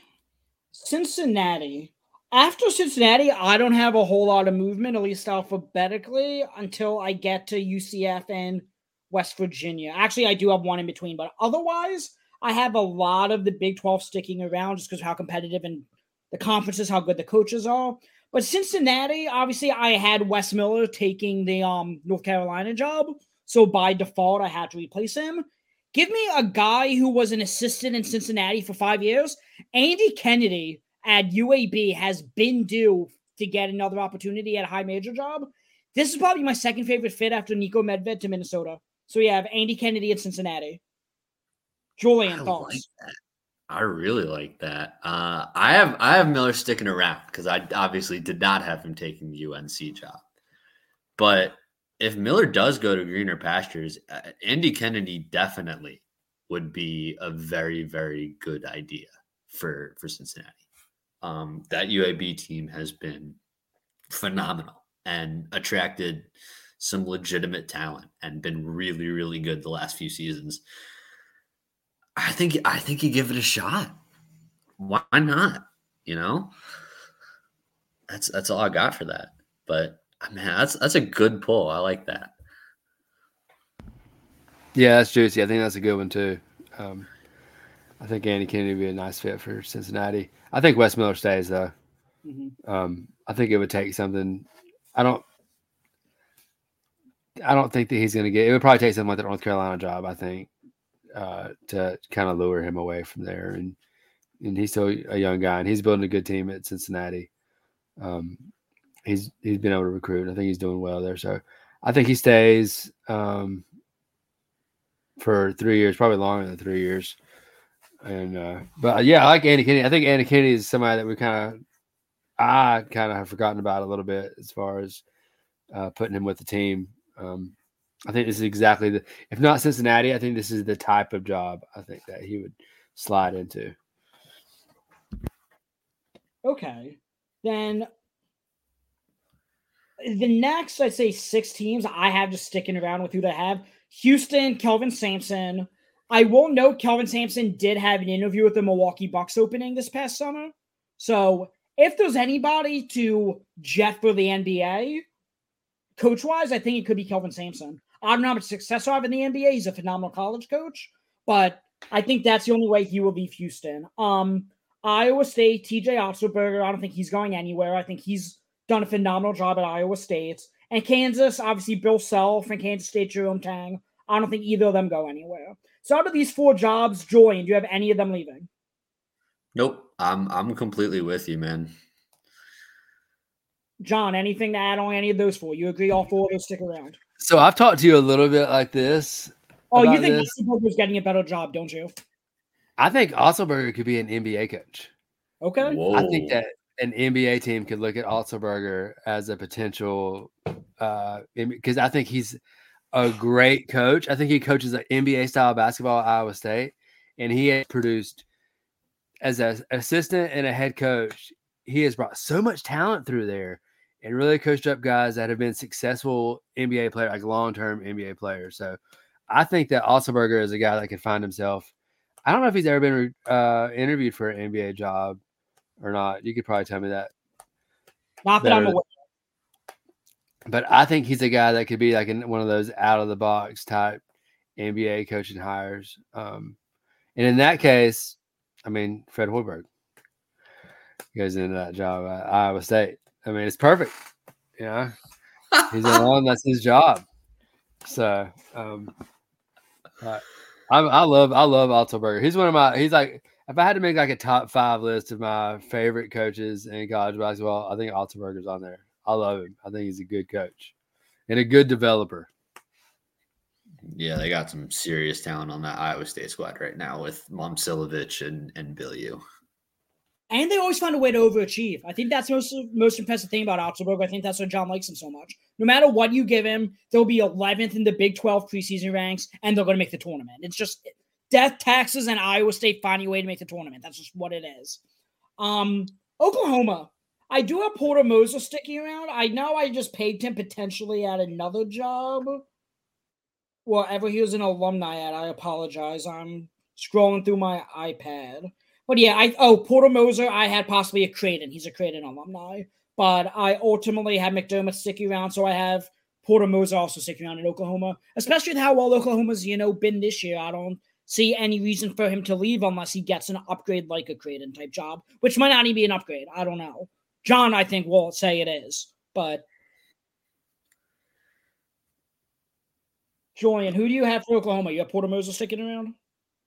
Cincinnati. After Cincinnati, I don't have a whole lot of movement, at least alphabetically, until I get to UCF and West Virginia. Actually, I do have one in between, but otherwise, I have a lot of the Big 12 sticking around just because how competitive and the conferences, how good the coaches are. But Cincinnati, obviously, I had Wes Miller taking the um, North Carolina job. So by default, I had to replace him. Give me a guy who was an assistant in Cincinnati for five years. Andy Kennedy at UAB has been due to get another opportunity at a high major job. This is probably my second favorite fit after Niko Medved to Minnesota. So we have Andy Kennedy at Cincinnati. Julian, I thoughts? Like I really like that. Uh, I have I have Miller sticking around because I obviously did not have him taking the UNC job. But if Miller does go to greener pastures, uh, Andy Kennedy definitely would be a very very good idea for for Cincinnati. Um, that UAB team has been phenomenal and attracted some legitimate talent and been really really good the last few seasons. I think I think you give it a shot. Why not? You know, that's that's all I got for that. But man, that's that's a good pull. I like that. Yeah, that's juicy. I think that's a good one too. Um, I think Andy Kennedy would be a nice fit for Cincinnati. I think Wes Miller stays though. Mm-hmm. Um, I think it would take something. I don't. I don't think that he's going to get. It would probably take something like the North Carolina job. I think uh, to kind of lure him away from there. And and he's still a young guy, and he's building a good team at Cincinnati. Um, he's he's been able to recruit. I think he's doing well there. So I think he stays um, for three years, probably longer than three years. And uh, but yeah, I like Andy Kennedy. I think Andy Kennedy is somebody that we kind of I kind of have forgotten about a little bit as far as uh, putting him with the team. Um, I think this is exactly the if not Cincinnati, I think this is the type of job I think that he would slide into. Okay. Then the next, I'd say six teams I have just sticking around with who they have. Houston, Kelvin Sampson. I will note Kelvin Sampson did have an interview with the Milwaukee Bucks opening this past summer. So if there's anybody to jet for the NBA, coach wise, I think it could be Kelvin Sampson. I don't know how much success I have in the NBA. He's a phenomenal college coach, but I think that's the only way he will leave Houston. Um, Iowa State, TJ Otzelberger, I don't think he's going anywhere. I think he's done a phenomenal job at Iowa State. And Kansas, obviously, Bill Self and Kansas State, Jerome Tang. I don't think either of them go anywhere. So out of these four jobs, Julian, do you have any of them leaving? Nope. I'm I'm completely with you, man. John, anything to add on any of those four? You agree all four of those stick around? So I've talked to you a little bit like this. Oh, you think Otzelberger's getting a better job, don't you? I think Otzelberger could be an NBA coach. Okay. Whoa. I think that an NBA team could look at Otzelberger as a potential because uh, I think he's a great coach. I think he coaches an NBA style basketball at Iowa State, and he has produced as an assistant and a head coach. He has brought so much talent through there and really coached up guys that have been successful NBA players, like long term NBA players. So I think that Otzelberger is a guy that could find himself. I don't know if he's ever been uh, interviewed for an NBA job or not. You could probably tell me that. Not that I'm aware. But I think he's a guy that could be like in one of those out of the box type NBA coaching hires. Um, and in that case, I mean, Fred Hoiberg goes into that job at Iowa State. I mean, it's perfect. You know, he's alone. That's his job. So, um, I, I love I love Otzelberger. He's one of my. He's like if I had to make like a top five list of my favorite coaches in college basketball, I think Otzelberger's on there. I love him. I think he's a good coach and a good developer. Yeah, they got some serious talent on that Iowa State squad right now with Momcilovic and and Bilyeu and they always find a way to overachieve. I think that's most most impressive thing about Otzelberg. I think that's why John likes him so much. No matter what you give him, they'll be 11th in the Big 12 preseason ranks, and they're going to make the tournament. It's just death, taxes, and Iowa State finding a way to make the tournament. That's just what it is. Um, Oklahoma. I do have Porter Moser sticking around. I know I just paid him potentially at another job. Wherever he was an alumni at, I apologize. I'm scrolling through my iPad. But yeah, I oh Porter Moser, I had possibly a Creighton. He's a Creighton alumni. But I ultimately had McDermott sticking around, so I have Porter Moser also sticking around in Oklahoma, especially with how well Oklahoma's, you know, been this year. I don't see any reason for him to leave unless he gets an upgrade like a Creighton type job, which might not even be an upgrade. I don't know. John, I think, will say it is, but Julian, who do you have for Oklahoma? You have Porter Moser sticking around?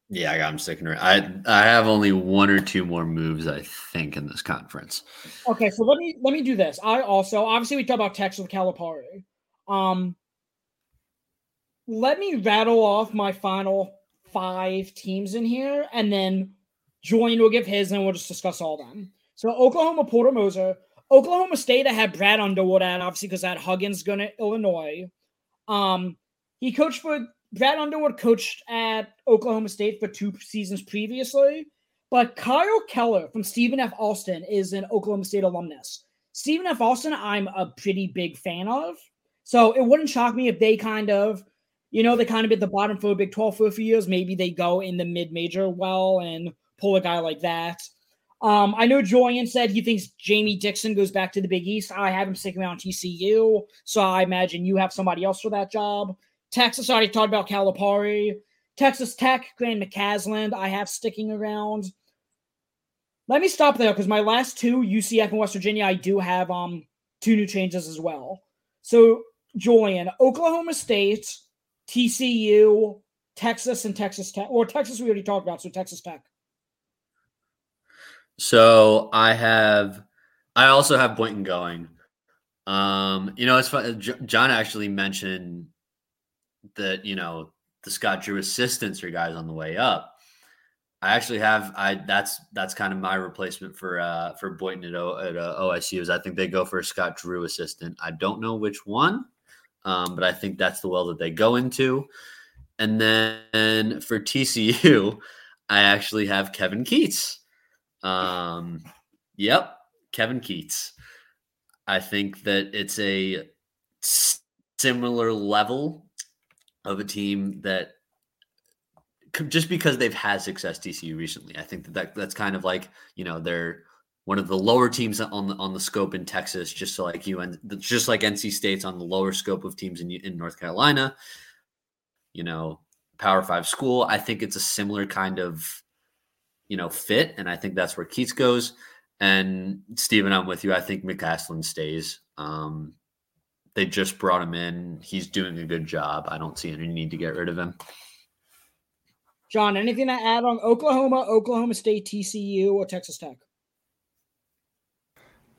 Yeah, I got him sticking around. I I have only one or two more moves, I think, in this conference. Okay, so let me let me do this. I also obviously we talked about Texas with Calipari. Um, let me rattle off my final five teams in here, and then Julian will give his, and we'll just discuss all them. So Oklahoma, Porter Moser, Oklahoma State. I had Brad Underwood at obviously because I had Huggins going to Illinois. Um, he coached for Brad Underwood coached at Oklahoma State for two seasons previously, but Kyle Keller from Stephen F. Austin is an Oklahoma State alumnus. Stephen F. Austin, I'm a pretty big fan of. So it wouldn't shock me if they kind of, you know, they kind of at the bottom for a Big 12 for a few years. Maybe they go in the mid major well and pull a guy like that. Um, I know Julian said he thinks Jamie Dixon goes back to the Big East. I have him sticking around TCU, so I imagine you have somebody else for that job. Texas I already talked about Calipari. Texas Tech, Grant McCasland, I have sticking around. Let me stop there because my last two, UCF and West Virginia, I do have um two new changes as well. So Julian, Oklahoma State, TCU, Texas, and Texas Tech. Or Texas we already talked about, so Texas Tech. So I have, I also have Boynton going. Um, you know, it's fun. John actually mentioned that you know the Scott Drew assistants are guys on the way up. I actually have I that's that's kind of my replacement for uh for Boynton at, o, at uh, OSU is I think they go for a Scott Drew assistant. I don't know which one, um, but I think that's the well that they go into. And then for TCU, I actually have Kevin Keatts. Um, yep, Kevin Keatts. I think that it's a similar level of a team that just because they've had success TCU recently, I think that, that that's kind of like you know they're one of the lower teams on the on the scope in Texas, just like you and just like NC State's on the lower scope of teams in in North Carolina. You know, Power Five school. I think it's a similar kind of you know, fit. And I think that's where Keatts goes. And Steven, I'm with you. I think McCasland stays. Um, they just brought him in. He's doing a good job. I don't see any need to get rid of him. John, anything to add on Oklahoma, Oklahoma State, TCU, or Texas Tech?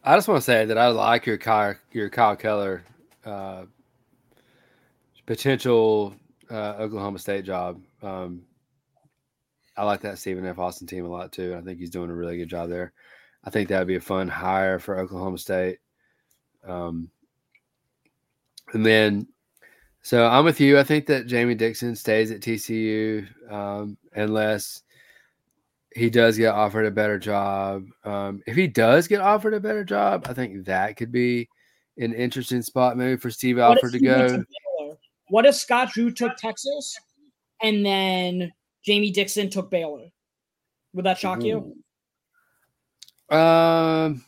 I just want to say that I like your Kyle, your Kyle Keller uh, potential uh, Oklahoma State job. Um, I like that Stephen F. Austin team a lot too. I think he's doing a really good job there. I think that would be a fun hire for Oklahoma State. Um, and then, so I'm with you. I think that Jamie Dixon stays at TCU um, unless he does get offered a better job. Um, if he does get offered a better job, I think that could be an interesting spot maybe for Steve Alford to go. What if Scott Drew took Texas and then Jamie Dixon took Baylor. Would that shock you? Um,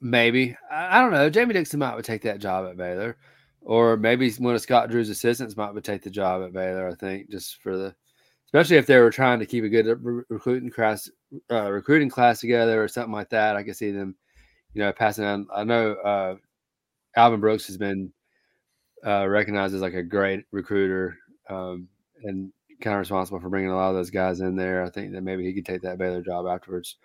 maybe. I, I, don't know. Jamie Dixon might would take that job at Baylor, or maybe one of Scott Drew's assistants might would take the job at Baylor. I think just for the, especially if they were trying to keep a good recruiting class, uh, recruiting class together or something like that. I could see them, you know, passing on. I know uh, Alvin Brooks has been uh, recognized as like a great recruiter. Um, and kind of responsible for bringing a lot of those guys in there. I think that maybe he could take that Baylor job afterwards.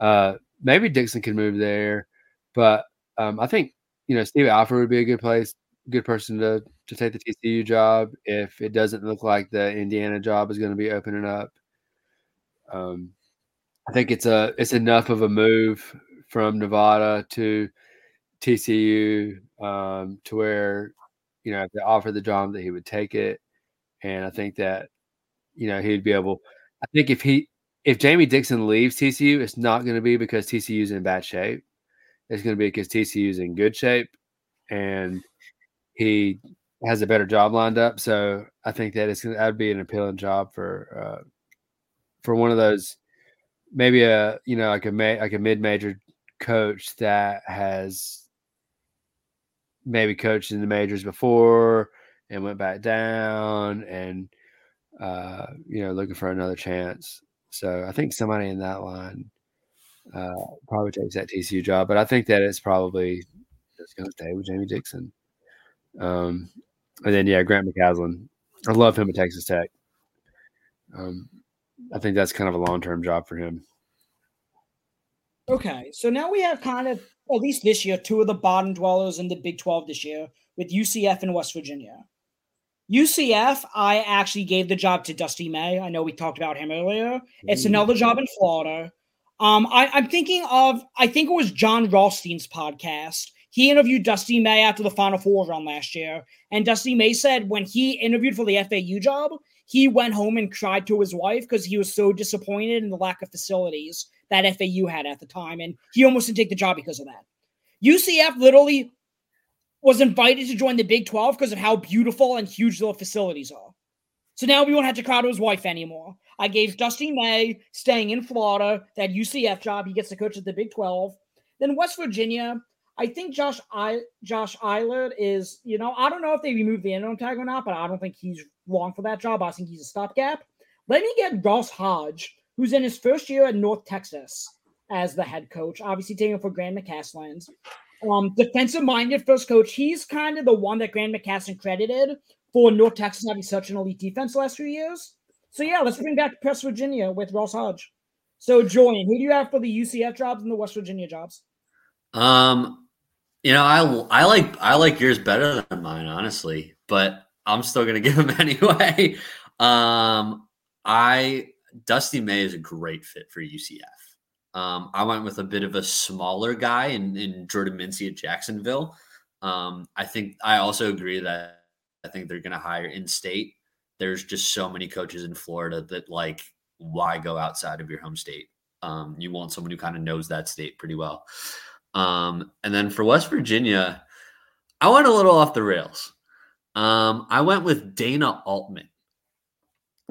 Uh, maybe Dixon could move there, but um, I think you know Steve Alford would be a good place, good person to to take the TCU job if it doesn't look like the Indiana job is going to be opening up. Um, I think it's a it's enough of a move from Nevada to TCU um, to where you know if they offer the job that he would take it, and I think that you know he'd be able. I think if he if Jamie Dixon leaves TCU, it's not going to be because TCU's in bad shape. It's going to be because TCU's in good shape, and he has a better job lined up. So I think that it's that'd be an appealing job for uh, for one of those maybe a you know like a like a mid major coach that has maybe coached in the majors before and went back down and uh, you know looking for another chance. So I think somebody in that line uh, probably takes that TCU job, but I think that it's probably just going to stay with Jamie Dixon. Um, and then yeah, Grant McCasland. I love him at Texas Tech. Um, I think that's kind of a long term job for him. Okay, so now we have kind of at least this year two of the bottom dwellers in the Big Twelve this year with UCF and West Virginia. UCF, I actually gave the job to Dusty May. I know we talked about him earlier. It's another job in Florida. Um, I, I'm thinking of, I think it was Jon Rothstein's podcast. He interviewed Dusty May after the Final Four run last year. And Dusty May said when he interviewed for the FAU job, he went home and cried to his wife because he was so disappointed in the lack of facilities that FAU had at the time. And he almost didn't take the job because of that. UCF literally was invited to join the Big 12 because of how beautiful and huge the facilities are. So now we won't have to cry to his wife anymore. I gave Dusty May, staying in Florida, that UCF job. He gets to coach at the Big 12. Then West Virginia, I think Josh I Josh Eilert is, you know, I don't know if they removed the interim tag or not, but I don't think he's long for that job. I think he's a stopgap. Let me get Ross Hodge, who's in his first year at North Texas as the head coach, obviously taking for Grant McCasland's. um, defensive minded first coach. He's kind of the one that Grant McCasland credited for North Texas having such an elite defense last few years. So yeah, let's bring back West Virginia with Ross Hodge. So Julian, who do you have for the UCF jobs and the West Virginia jobs? Um, you know, I I like I like yours better than mine, honestly, but I'm still gonna give them anyway. Um, I Dusty May is a great fit for UCF. Um, I went with a bit of a smaller guy in, in Jordan Mincy at Jacksonville. Um, I think I also agree that I think they're going to hire in state. There's just so many coaches in Florida that like, why go outside of your home state? Um, you want someone who kind of knows that state pretty well. Um, and then for West Virginia, I went a little off the rails. Um, I went with Dana Altman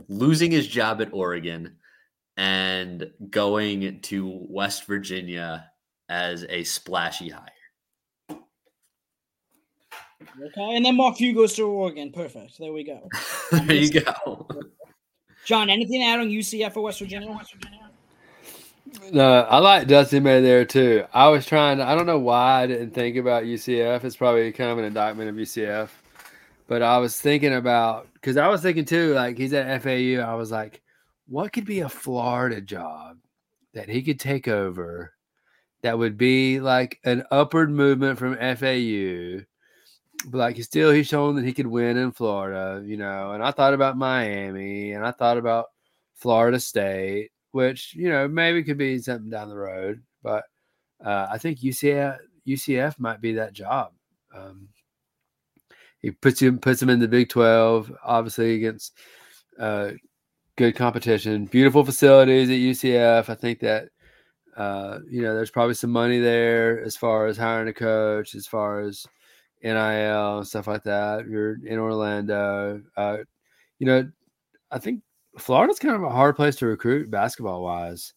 losing his job at Oregon and going to West Virginia as a splashy hire. Okay, and then Mark Few goes to Oregon. Perfect. There we go. there you go. John, anything to add on UCF or West Virginia? West Virginia? No, I like Dusty May there too. I was trying to, I don't know why I didn't think about UCF. It's probably kind of an indictment of UCF. But I was thinking about, because I was thinking too, like he's at FAU. I was like, what could be a Florida job that he could take over that would be like an upward movement from FAU? But like he still he's shown that he could win in Florida, you know. And I thought about Miami and I thought about Florida State, which, you know, maybe could be something down the road. But uh, I think UCF UCF might be that job. Um, he puts him puts him in the Big Twelve, obviously against uh, good competition, beautiful facilities at UCF. I think that uh, you know there's probably some money there as far as hiring a coach, as far as NIL stuff like that. You're in Orlando. Uh, you know, I think Florida's kind of a hard place to recruit basketball wise.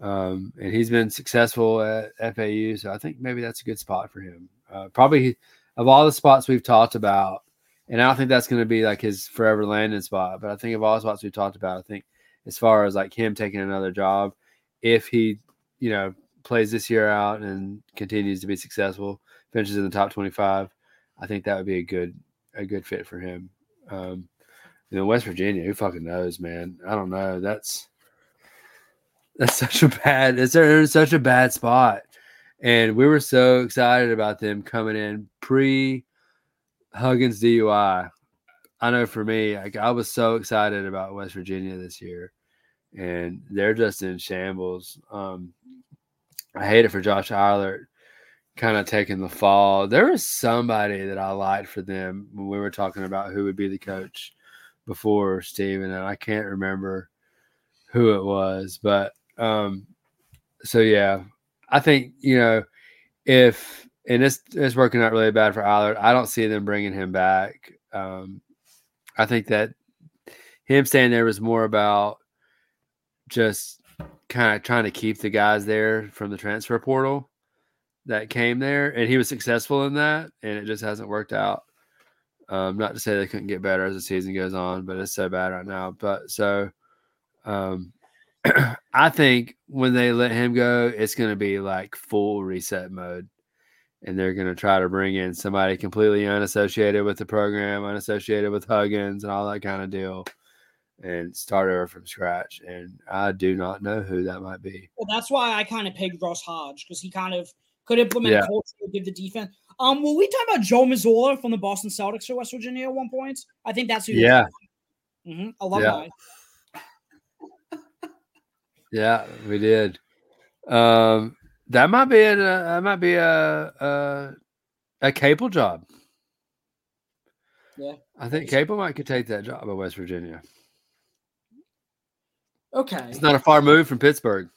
Um, and he's been successful at FAU, so I think maybe that's a good spot for him. Uh, probably of all the spots we've talked about, and I don't think that's going to be like his forever landing spot. But I think of all the spots we've talked about, I think as far as like him taking another job, if he, you know, plays this year out and continues to be successful, finishes in the top 25, I think that would be a good a good fit for him. Um, you know, West Virginia, who fucking knows, man? I don't know. That's that's such a bad. It's, it's such a bad spot, and we were so excited about them coming in pre Huggins DUI. I know for me, like, I was so excited about West Virginia this year, and they're just in shambles. Um, I hate it for Josh Eilert kind of taking the fall. There was somebody that I liked for them when we were talking about who would be the coach before Steven, and I can't remember who it was, but um, so yeah, I think you know if and it's it's working out really bad for Eilert. I don't see them bringing him back. Um, I think that him staying there was more about just kind of trying to keep the guys there from the transfer portal that came there, and he was successful in that, and it just hasn't worked out. Um, not to say they couldn't get better as the season goes on, but it's so bad right now. But so, um, I think when they let him go, it's going to be like full reset mode, and they're going to try to bring in somebody completely unassociated with the program, unassociated with Huggins and all that kind of deal and start over from scratch. And I do not know who that might be. Well, that's why I kind of pegged Ross Hodge because he kind of could implement yeah. culture, give the defense. Um, will we talk about Joe Mazzulla from the Boston Celtics for West Virginia at one point? I think that's who. Yeah. Mm-hmm. Alumni. Yeah. yeah, we did. Um, that might be a that might be a a, a Capel job. Yeah, I think Capel might could take that job at West Virginia. Okay. It's not a far move from Pittsburgh.